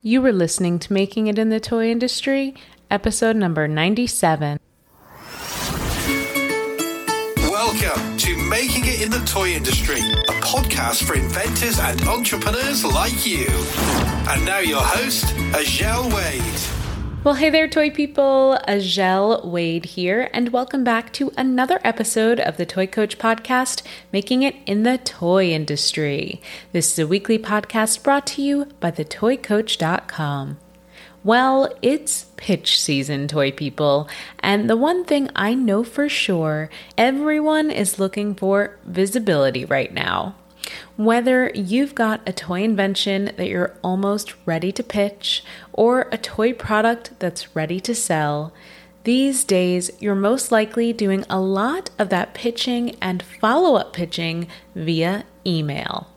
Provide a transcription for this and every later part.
You were listening to Making It in the Toy Industry, episode number 97. Welcome to Making It in the Toy Industry, a podcast for inventors and entrepreneurs like you. And now your host, Azhelle Wade. Well, hey there, toy people. Azhelle Wade here, and welcome back to another episode of the Toy Coach Podcast, Making It in the Toy Industry. This is a weekly podcast brought to you by thetoycoach.com. Well, it's pitch season, toy people, and the one thing I know for sure everyone is looking for visibility right now. Whether you've got a toy invention that you're almost ready to pitch or a toy product that's ready to sell, these days you're most likely doing a lot of that pitching and follow up pitching via email.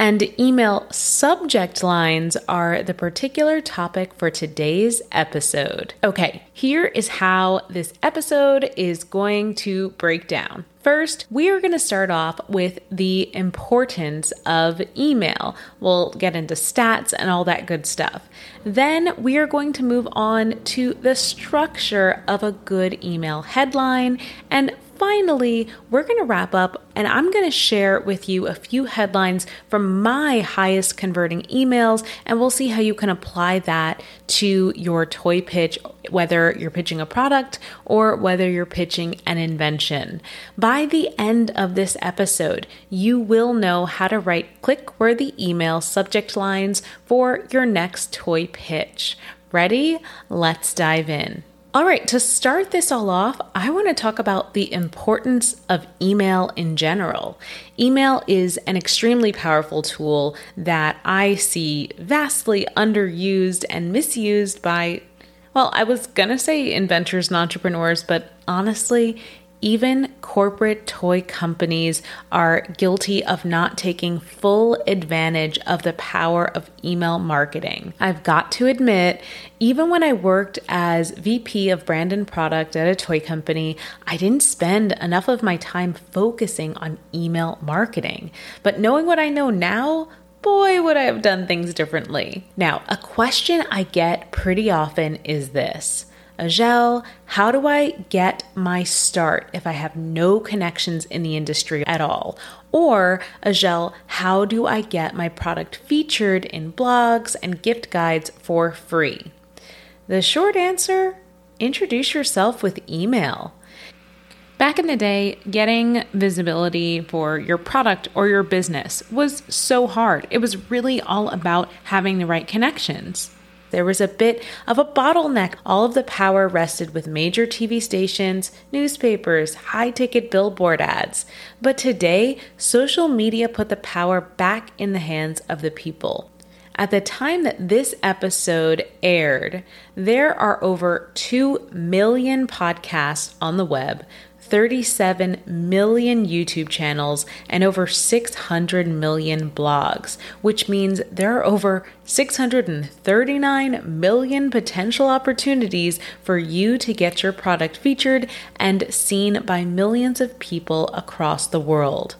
And email subject lines are the particular topic for today's episode. Okay, here is how this episode is going to break down. First, we are going to start off with the importance of email. We'll get into stats and all that good stuff. Then we are going to move on to the structure of a good email headline. And finally, we're going to wrap up and I'm going to share with you a few headlines from my highest converting emails, and we'll see how you can apply that to your toy pitch, whether you're pitching a product or whether you're pitching an invention. By the end of this episode, you will know how to write click worthy email subject lines for your next toy pitch. Ready? Let's dive in. All right, to start this all off, I want to talk about the importance of email in general. Email is an extremely powerful tool that I see vastly underused and misused by, well, I was going to say inventors and entrepreneurs, but honestly, even corporate toy companies are guilty of not taking full advantage of the power of email marketing. I've got to admit, even when I worked as VP of brand and product at a toy company, I didn't spend enough of my time focusing on email marketing. But knowing what I know now, boy, would I have done things differently. Now, a question I get pretty often is this Uh, Azhelle, how do I get my start if I have no connections in the industry at all? Or, uh, Azhelle, how do I get my product featured in blogs and gift guides for free? The short answer introduce yourself with email. Back in the day, getting visibility for your product or your business was so hard. It was really all about having the right connections. There was a bit of a bottleneck. All of the power rested with major TV stations, newspapers, high ticket billboard ads. But today, social media put the power back in the hands of the people. At the time that this episode aired, there are over 2 million podcasts on the web, 37 million YouTube channels, and over 600 million blogs, which means there are over 639 million potential opportunities for you to get your product featured and seen by millions of people across the world.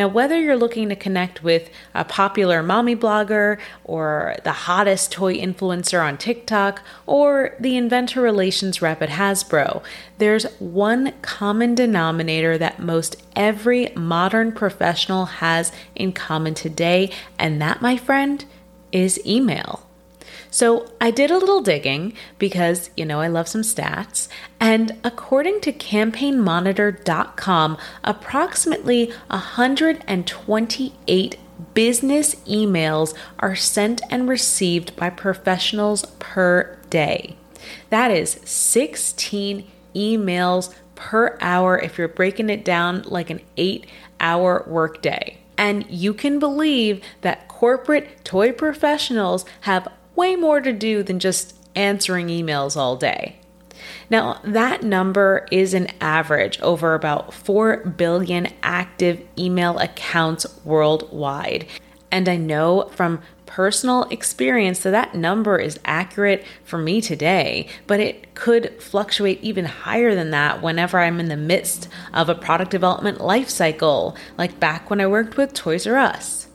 Now, whether you're looking to connect with a popular mommy blogger or the hottest toy influencer on TikTok or the inventor relations rep at Hasbro, there's one common denominator that most every modern professional has in common today, and that, my friend, is email. So I did a little digging because, you know, I love some stats. And according to campaignmonitor.com, approximately 128 business emails are sent and received by professionals per day. That is 16 emails per hour if you're breaking it down like an eight hour workday. And you can believe that corporate toy professionals have way more to do than just answering emails all day. Now, that number is an average over about 4 billion active email accounts worldwide. And I know from personal experience that that number is accurate for me today, but it could fluctuate even higher than that whenever I'm in the midst of a product development life cycle, like back when I worked with Toys R Us.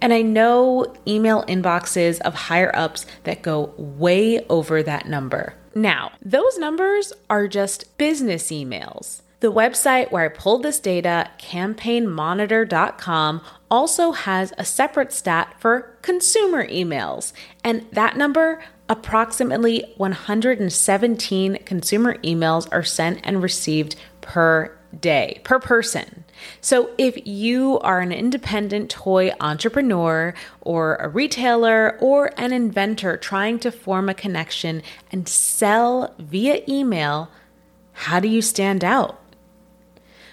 And I know email inboxes of higher ups that go way over that number. Now, those numbers are just business emails. The website where I pulled this data, campaignmonitor.com, also has a separate stat for consumer emails. And that number, approximately 117 consumer emails are sent and received per day, per person. So, if you are an independent toy entrepreneur or a retailer or an inventor trying to form a connection and sell via email, how do you stand out?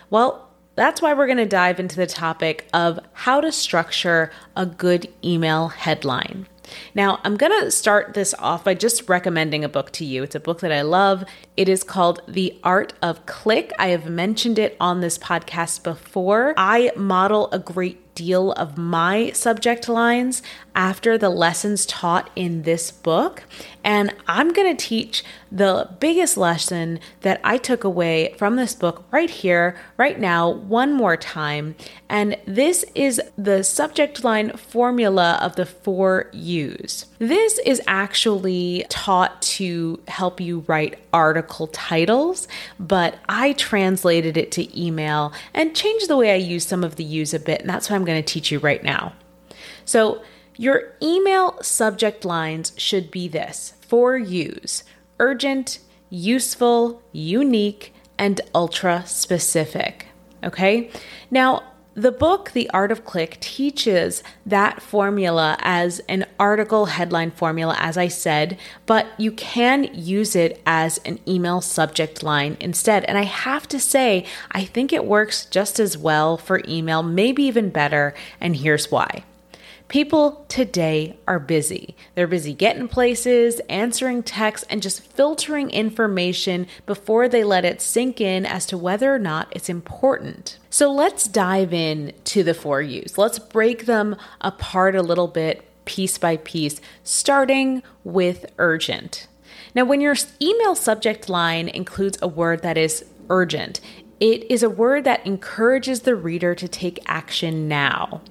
Well, that's why we're going to dive into the topic of how to structure a good email headline. Now, I'm going to start this off by just recommending a book to you. It's a book that I love. It is called The Art of Click. I have mentioned it on this podcast before. I model a great deal of my subject lines after the lessons taught in this book. And I'm going to teach the biggest lesson that I took away from this book right here, right now, one more time. And this is the subject line formula of the four U's. This is actually taught to help you write article titles, but I translated it to email and changed the way I use some of the U's a bit. And that's why I'm going to teach you right now. So, your email subject lines should be this four U's urgent, useful, unique, and ultra specific. Okay? Now, the book, The Art of Click, teaches that formula as an article headline formula, as I said, but you can use it as an email subject line instead. And I have to say, I think it works just as well for email, maybe even better. And here's why. People today are busy. They're busy getting places, answering texts, and just filtering information before they let it sink in as to whether or not it's important. So let's dive in to the four U's. Let's break them apart a little bit, piece by piece, starting with urgent. Now, when your email subject line includes a word that is urgent, it is a word that encourages the reader to take action now.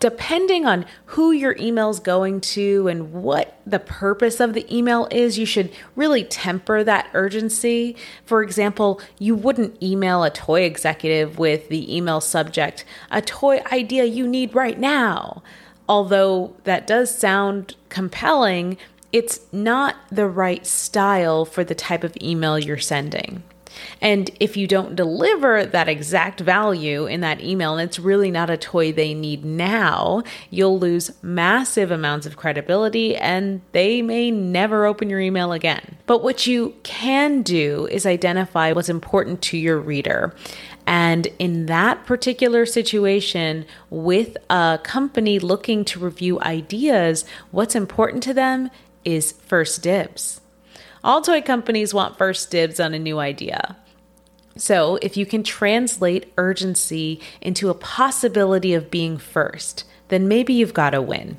Depending on who your email is going to and what the purpose of the email is, you should really temper that urgency. For example, you wouldn't email a toy executive with the email subject, a toy idea you need right now. Although that does sound compelling, it's not the right style for the type of email you're sending. And if you don't deliver that exact value in that email, and it's really not a toy they need now, you'll lose massive amounts of credibility and they may never open your email again. But what you can do is identify what's important to your reader. And in that particular situation, with a company looking to review ideas, what's important to them is first dibs. All toy companies want first dibs on a new idea. So, if you can translate urgency into a possibility of being first, then maybe you've got a win.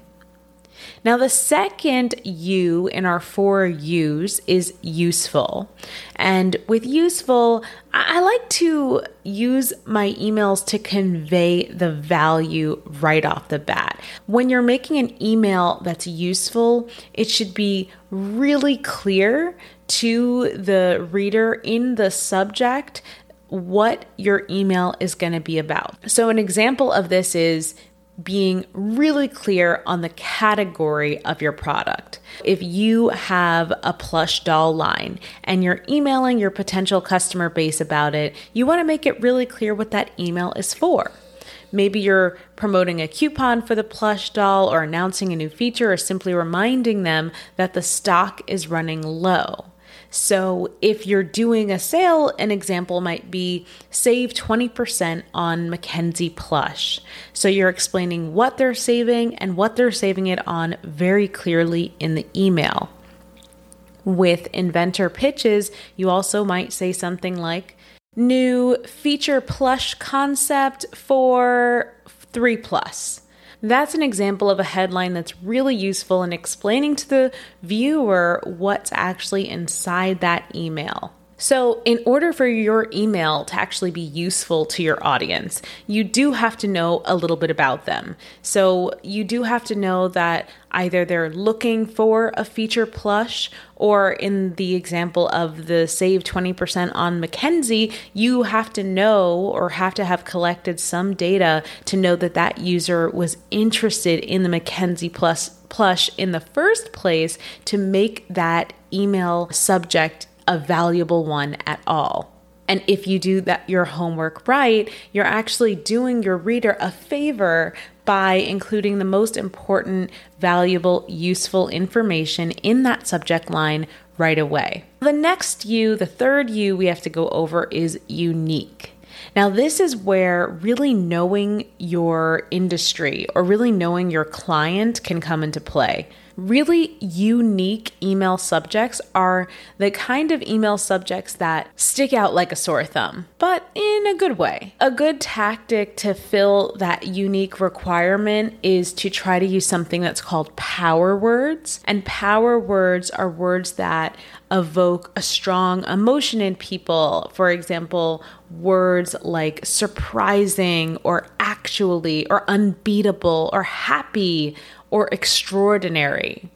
Now, the second U in our four U's is useful. And with useful, I like to use my emails to convey the value right off the bat. When you're making an email that's useful, it should be really clear to the reader in the subject what your email is going to be about. So, an example of this is being really clear on the category of your product. If you have a plush doll line and you're emailing your potential customer base about it, you want to make it really clear what that email is for. Maybe you're promoting a coupon for the plush doll or announcing a new feature or simply reminding them that the stock is running low. So, if you're doing a sale, an example might be save 20% on Mackenzie Plush. So, you're explaining what they're saving and what they're saving it on very clearly in the email. With inventor pitches, you also might say something like, New feature plush concept for 3 plus. That's an example of a headline that's really useful in explaining to the viewer what's actually inside that email. So, in order for your email to actually be useful to your audience, you do have to know a little bit about them. So, you do have to know that either they're looking for a feature plush, or in the example of the save 20% on Mackenzie, you have to know or have to have collected some data to know that that user was interested in the Mackenzie Plus plush in the first place to make that email subject a valuable one at all. And if you do that your homework right, you're actually doing your reader a favor by including the most important, valuable, useful information in that subject line right away. The next U, the third U we have to go over is unique. Now, this is where really knowing your industry or really knowing your client can come into play. Really unique email subjects are the kind of email subjects that stick out like a sore thumb, but in a good way. A good tactic to fill that unique requirement is to try to use something that's called power words. And power words are words that evoke a strong emotion in people. For example, words like surprising or actually or unbeatable or happy or extraordinary.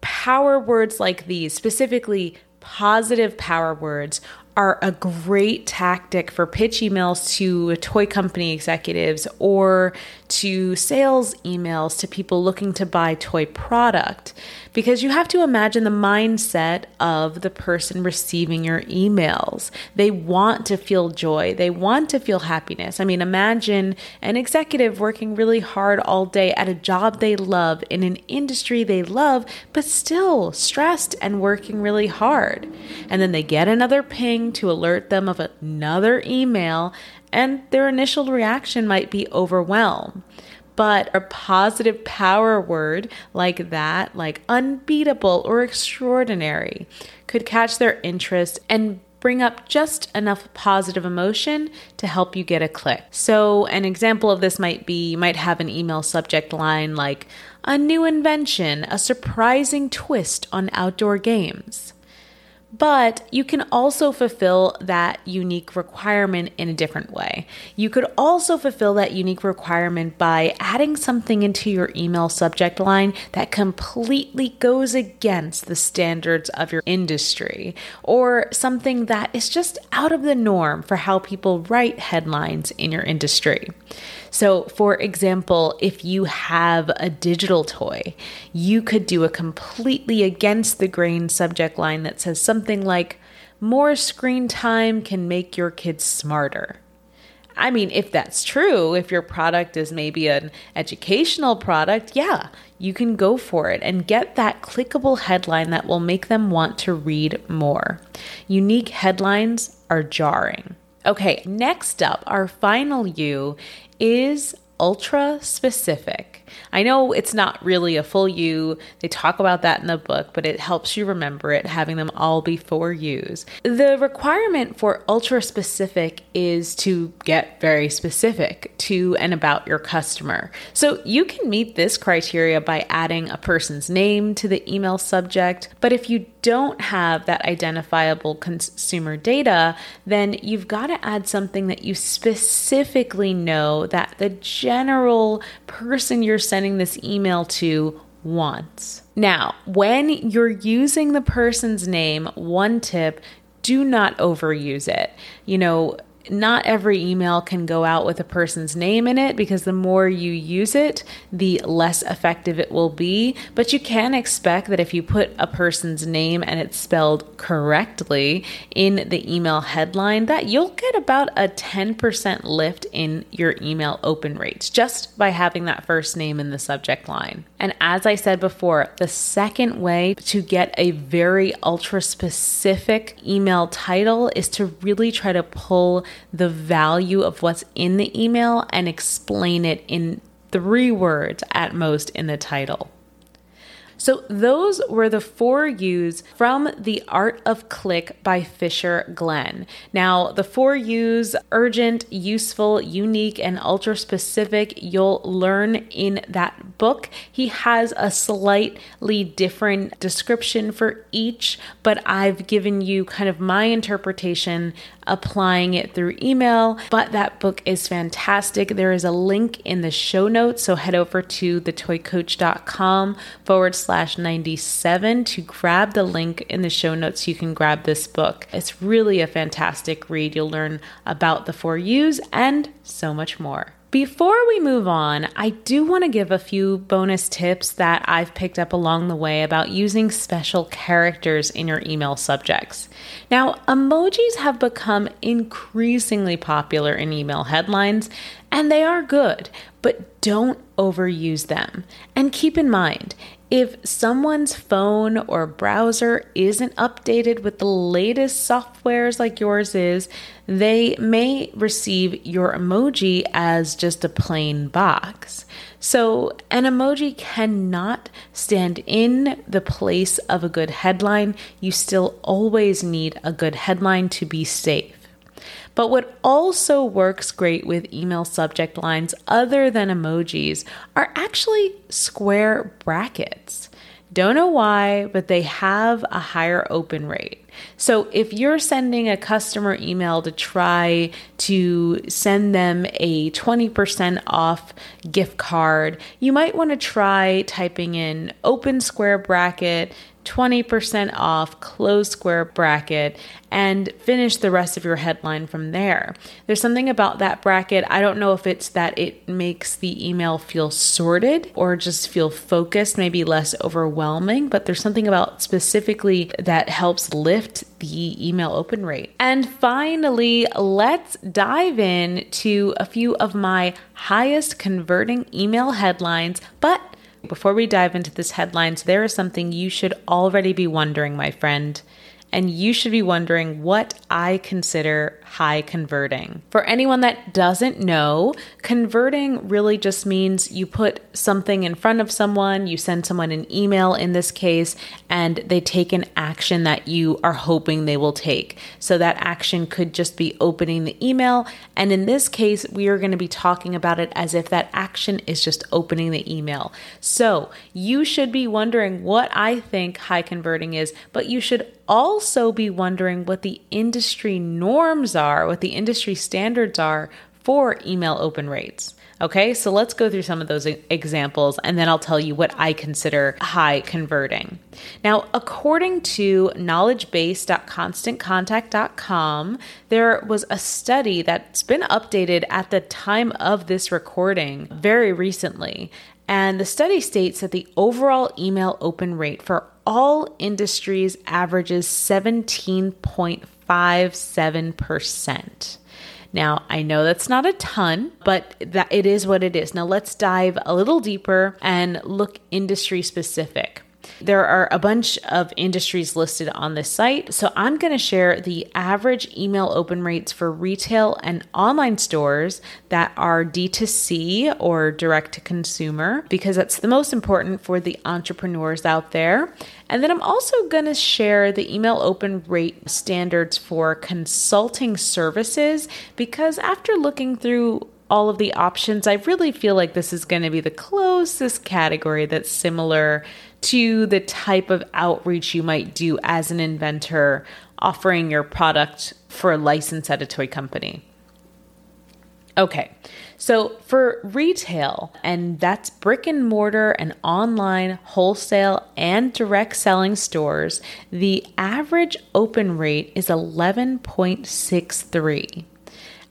Power words like these, specifically positive power words, are a great tactic for pitch emails to toy company executives or to sales emails to people looking to buy toy product because you have to imagine the mindset of the person receiving your emails. They want to feel joy, they want to feel happiness. I mean, imagine an executive working really hard all day at a job they love in an industry they love, but still stressed and working really hard. And then they get another ping to alert them of another email, and their initial reaction might be overwhelmed. But a positive power word like that, like unbeatable or extraordinary, could catch their interest and bring up just enough positive emotion to help you get a click. So, an example of this might be you might have an email subject line like, a new invention, a surprising twist on outdoor games. But you can also fulfill that unique requirement in a different way. You could also fulfill that unique requirement by adding something into your email subject line that completely goes against the standards of your industry, or something that is just out of the norm for how people write headlines in your industry. So, for example, if you have a digital toy, you could do a completely against the grain subject line that says something like, More screen time can make your kids smarter. I mean, if that's true, if your product is maybe an educational product, yeah, you can go for it and get that clickable headline that will make them want to read more. Unique headlines are jarring. Okay, next up, our final U is ultra specific. I know it's not really a full U. They talk about that in the book, but it helps you remember it, having them all be four U's. The requirement for ultra specific is to get very specific to and about your customer. So you can meet this criteria by adding a person's name to the email subject, but if you don't have that identifiable consumer data, then you've got to add something that you specifically know that the general person you're sending this email to wants. Now, when you're using the person's name, one tip do not overuse it. You know, not every email can go out with a person's name in it because the more you use it, the less effective it will be. But you can expect that if you put a person's name and it's spelled correctly in the email headline, that you'll get about a 10% lift in your email open rates just by having that first name in the subject line. And as I said before, the second way to get a very ultra specific email title is to really try to pull the value of what's in the email and explain it in three words at most in the title. So, those were the four U's from The Art of Click by Fisher Glenn. Now, the four U's urgent, useful, unique, and ultra specific you'll learn in that book. He has a slightly different description for each, but I've given you kind of my interpretation applying it through email. But that book is fantastic. There is a link in the show notes. So head over to thetoycoach.com forward slash 97 to grab the link in the show notes. You can grab this book. It's really a fantastic read. You'll learn about the four U's and so much more. Before we move on, I do want to give a few bonus tips that I've picked up along the way about using special characters in your email subjects. Now, emojis have become increasingly popular in email headlines, and they are good, but don't overuse them. And keep in mind, if someone's phone or browser isn't updated with the latest softwares like yours is, they may receive your emoji as just a plain box. So, an emoji cannot stand in the place of a good headline. You still always need a good headline to be safe. But what also works great with email subject lines, other than emojis, are actually square brackets. Don't know why, but they have a higher open rate. So if you're sending a customer email to try to send them a 20% off gift card, you might want to try typing in open square bracket 20% off, close square bracket, and finish the rest of your headline from there. There's something about that bracket. I don't know if it's that it makes the email feel sorted or just feel focused, maybe less overwhelming, but there's something about specifically that helps lift the email open rate. And finally, let's dive in to a few of my highest converting email headlines, but before we dive into this headlines, there is something you should already be wondering, my friend. And you should be wondering what I consider high converting. For anyone that doesn't know, converting really just means you put something in front of someone, you send someone an email in this case, and they take an action that you are hoping they will take. So that action could just be opening the email. And in this case, we are going to be talking about it as if that action is just opening the email. So you should be wondering what I think high converting is, but you should also be wondering what the industry norms are, what the industry standards are for email open rates. Okay, so let's go through some of those examples and then I'll tell you what I consider high converting. Now, according to knowledgebase.constantcontact.com, there was a study that's been updated at the time of this recording very recently. And the study states that the overall email open rate for all industries averages 17.57%. Now, I know that's not a ton, but that it is what it is. Now, let's dive a little deeper and look industry specific. There are a bunch of industries listed on this site, so I'm going to share the average email open rates for retail and online stores that are D2C or direct to consumer because that's the most important for the entrepreneurs out there. And then I'm also going to share the email open rate standards for consulting services because after looking through all of the options, I really feel like this is going to be the closest category that's similar to the type of outreach you might do as an inventor offering your product for a license at a toy company. Okay, so for retail, and that's brick and mortar and online, wholesale, and direct selling stores, the average open rate is 11.63.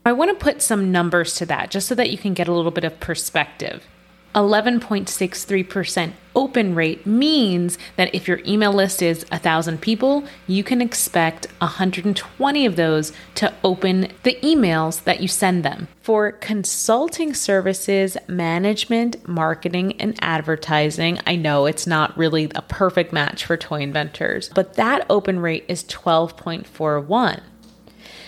I want to put some numbers to that just so that you can get a little bit of perspective. 11.63% open rate means that if your email list is 1,000 people, you can expect 120 of those to open the emails that you send them. For consulting services, management, marketing, and advertising, I know it's not really a perfect match for toy inventors, but that open rate is 12.41.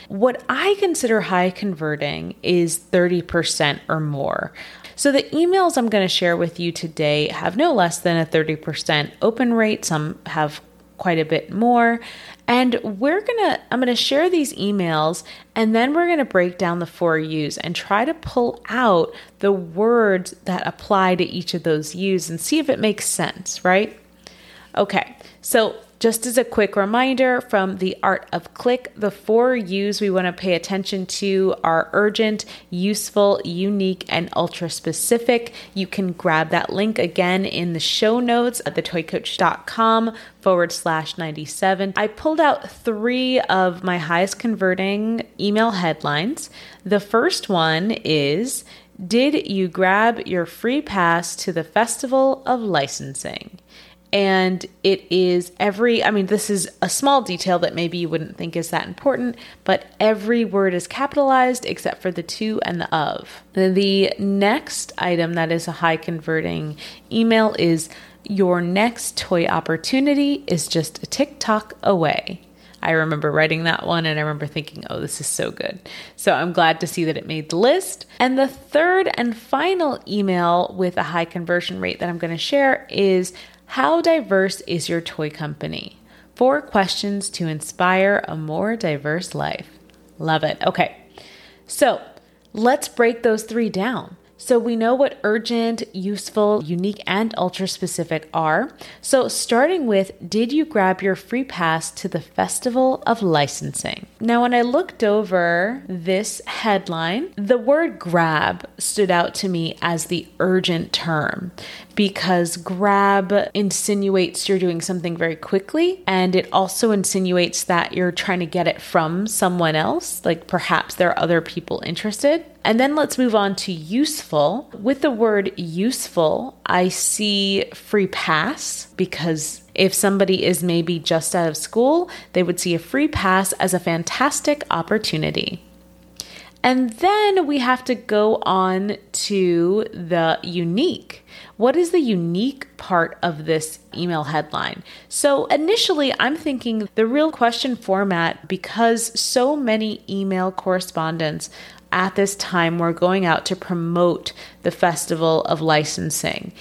What I consider high converting is 30% or more. So the emails I'm going to share with you today have no less than a 30% open rate. Some have quite a bit more. And we're going to, I'm going to share these emails and then we're going to break down the four U's and try to pull out the words that apply to each of those U's and see if it makes sense, right? Okay, so just as a quick reminder from the Art of Click, the four U's we want to pay attention to are urgent, useful, unique, and ultra specific. You can grab that link again in the show notes at thetoycoach.com forward slash 97. I pulled out three of my highest converting email headlines. The first one is Did you grab your free pass to the Festival of Licensing? And it is every, I mean, this is a small detail that maybe you wouldn't think is that important, but every word is capitalized except for the to and the of. The next item that is a high converting email is your next toy opportunity is just a TikTok away. I remember writing that one and I remember thinking, oh, this is so good. So I'm glad to see that it made the list. And the third and final email with a high conversion rate that I'm going to share is how diverse is your toy company? Four questions to inspire a more diverse life. Love it. Okay, so let's break those three down. So we know what urgent, useful, unique, and ultra specific are. So starting with, did you grab your free pass to the Festival of Licensing? Now, when I looked over this headline, the word grab stood out to me as the urgent term because grab insinuates you're doing something very quickly and it also insinuates that you're trying to get it from someone else, like perhaps there are other people interested. And then let's move on to useful. With the word useful, I see free pass because if somebody is maybe just out of school, they would see a free pass as a fantastic opportunity. And then we have to go on to the unique. What is the unique part of this email headline? So, initially, I'm thinking the real question format, because so many email correspondents at this time were going out to promote the Festival of Licensing.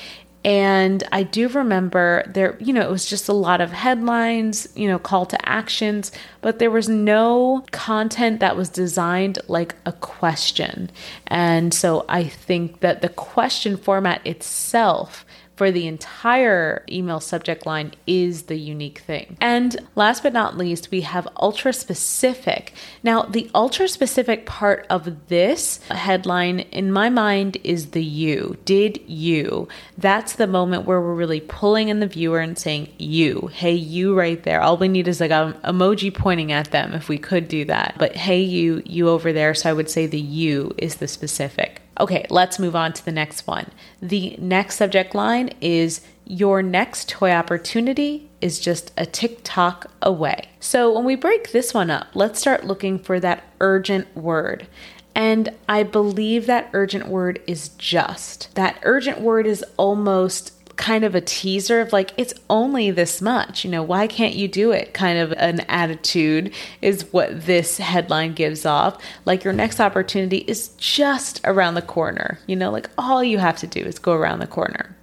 And I do remember there, you know, it was just a lot of headlines, you know, call to actions, but there was no content that was designed like a question. And so I think that the question format itself for the entire email subject line is the unique thing. And last but not least, we have ultra specific. Now, the ultra specific part of this headline, in my mind, is the you. Did you? That's the moment where we're really pulling in the viewer and saying, you. Hey, you right there. All we need is like an emoji pointing at them if we could do that. But hey, you, you over there. So I would say the you is the specific. Okay, let's move on to the next one. The next subject line is Your next toy opportunity is just a TikTok away. So when we break this one up, let's start looking for that urgent word. And I believe that urgent word is just. That urgent word is almost kind of a teaser of like it's only this much you know why can't you do it kind of an attitude is what this headline gives off. Like your next opportunity is just around the corner you know like all you have to do is go around the corner.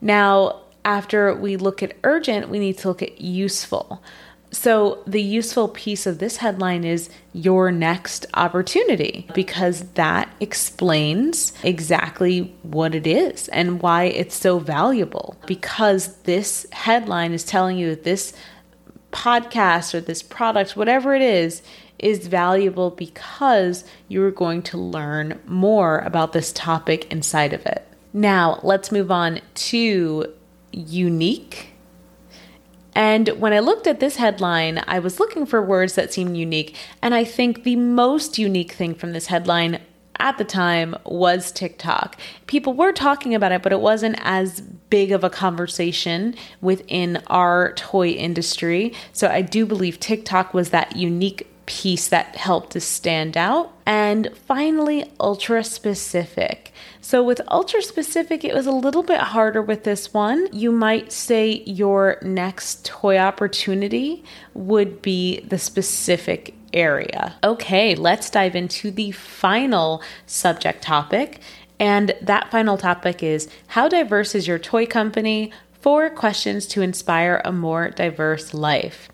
Now after we look at urgent we need to look at useful so, the useful piece of this headline is your next opportunity because that explains exactly what it is and why it's so valuable. Because this headline is telling you that this podcast or this product, whatever it is, is valuable because you're going to learn more about this topic inside of it. Now, let's move on to unique and when I looked at this headline, I was looking for words that seemed unique. And I think the most unique thing from this headline at the time was TikTok. People were talking about it, but it wasn't as big of a conversation within our toy industry. So I do believe TikTok was that unique piece that helped to stand out. And finally, ultra specific. So, with ultra specific, it was a little bit harder with this one. You might say your next toy opportunity would be the specific area. Okay, let's dive into the final subject topic. And that final topic is How diverse is your toy company? Four questions to inspire a more diverse life.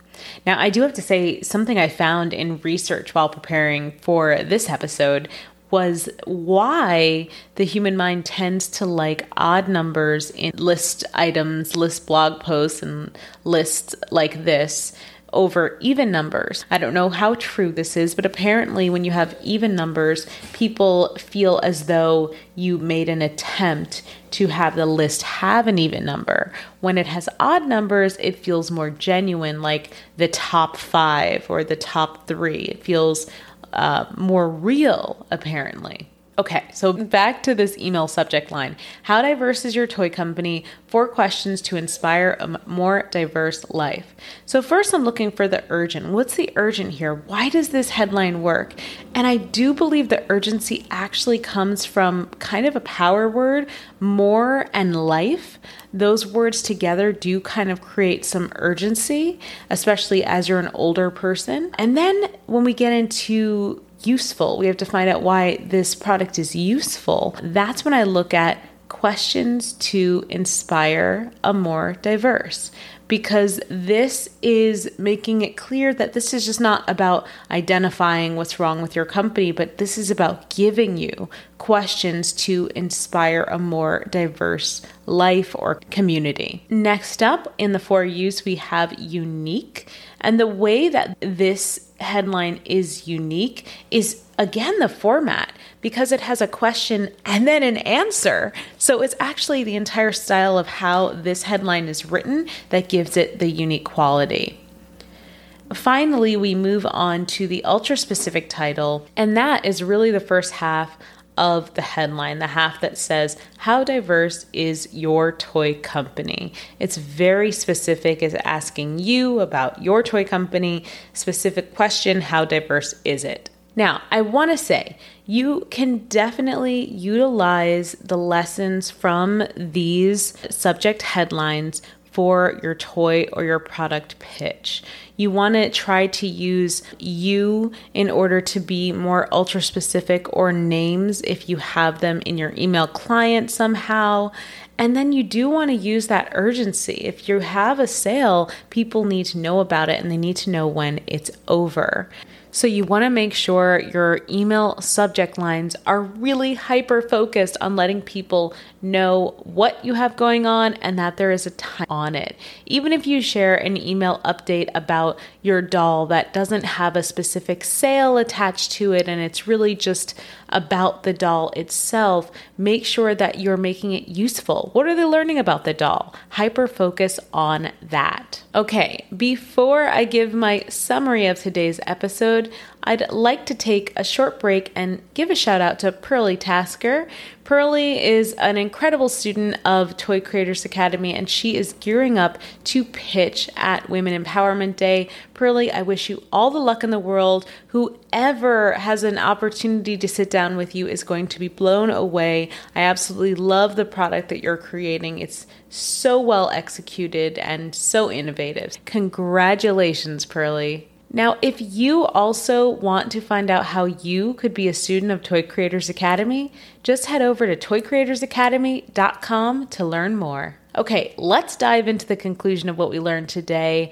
Now, I do have to say, something I found in research while preparing for this episode was why the human mind tends to like odd numbers in list items, list blog posts, and lists like this over even numbers. I don't know how true this is, but apparently, when you have even numbers, people feel as though you made an attempt to have the list have an even number. When it has odd numbers, it feels more genuine, like the top five or the top three. It feels uh, more real, apparently. Okay, so back to this email subject line. How diverse is your toy company? Four questions to inspire a more diverse life. So, first, I'm looking for the urgent. What's the urgent here? Why does this headline work? And I do believe the urgency actually comes from kind of a power word, more and life. Those words together do kind of create some urgency, especially as you're an older person. And then when we get into useful. We have to find out why this product is useful. That's when I look at questions to inspire a more diverse because this is making it clear that this is just not about identifying what's wrong with your company, but this is about giving you questions to inspire a more diverse life or community. Next up in the four U's, we have unique. And the way that this headline is unique is again the format because it has a question and then an answer. So it's actually the entire style of how this headline is written that gives it the unique quality. Finally, we move on to the ultra specific title, and that is really the first half of the headline, the half that says, How diverse is your toy company? It's very specific, it's asking you about your toy company, specific question, How diverse is it? Now, I want to say you can definitely utilize the lessons from these subject headlines for your toy or your product pitch. You want to try to use you in order to be more ultra specific or names if you have them in your email client somehow. And then you do want to use that urgency. If you have a sale, people need to know about it and they need to know when it's over. So you want to make sure your email subject lines are really hyper focused on letting people know what you have going on and that there is a time on it. Even if you share an email update about your doll that doesn't have a specific sale attached to it and it's really just about the doll itself, make sure that you're making it useful. What are they learning about the doll? Hyper focus on that. Okay, before I give my summary of today's episode, I'd like to take a short break and give a shout out to Pearly Tasker. Pearly is an incredible student of Toy Creators Academy and she is gearing up to pitch at Women Empowerment Day. Pearly, I wish you all the luck in the world. Whoever has an opportunity to sit down with you is going to be blown away. I absolutely love the product that you're creating. It's so well executed and so innovative. Congratulations, Pearly. Now, if you also want to find out how you could be a student of Toy Creators Academy, just head over to toycreatorsacademy.com to learn more. Okay, let's dive into the conclusion of what we learned today.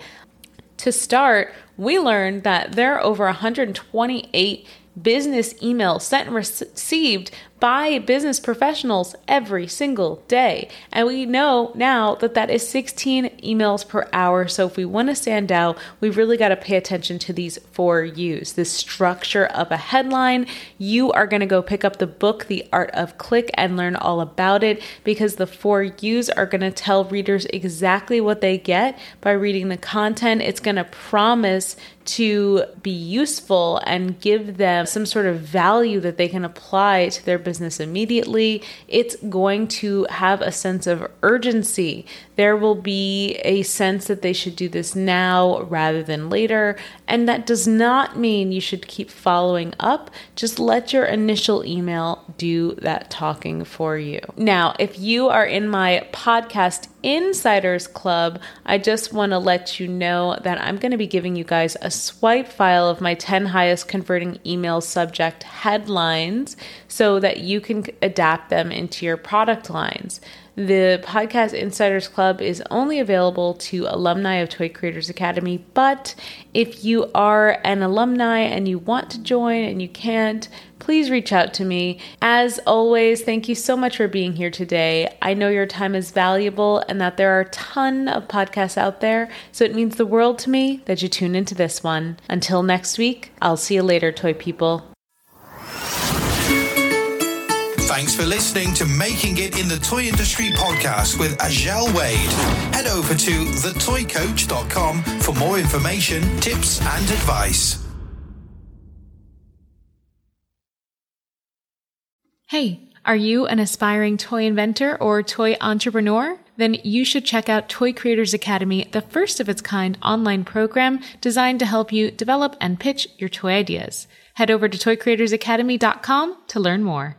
To start, we learned that there are over 128 business emails sent and received by business professionals every single day. And we know now that that is 16 emails per hour. So if we want to stand out, we've really got to pay attention to these four U's. The structure of a headline. You are going to go pick up the book, The Art of Click, and learn all about it because the four U's are going to tell readers exactly what they get by reading the content. It's going to promise to be useful and give them some sort of value that they can apply to their business immediately. It's going to have a sense of urgency. There will be a sense that they should do this now rather than later. And that does not mean you should keep following up. Just let your initial email do that talking for you. Now, if you are in my podcast Insiders Club, I just want to let you know that I'm going to be giving you guys a swipe file of my 10 highest converting email subject headlines so that you can adapt them into your product lines. The Podcast Insiders Club is only available to alumni of Toy Creators Academy, but if you are an alumni and you want to join and you can't, please reach out to me. As always, thank you so much for being here today. I know your time is valuable and that there are a ton of podcasts out there, so it means the world to me that you tune into this one. Until next week, I'll see you later, toy people. Thanks for listening to Making It in the Toy Industry podcast with Azhelle Wade. Head over to thetoycoach.com for more information, tips, and advice. Hey, are you an aspiring toy inventor or toy entrepreneur? Then you should check out Toy Creators Academy, the first of its kind online program designed to help you develop and pitch your toy ideas. Head over to toycreatorsacademy.com to learn more.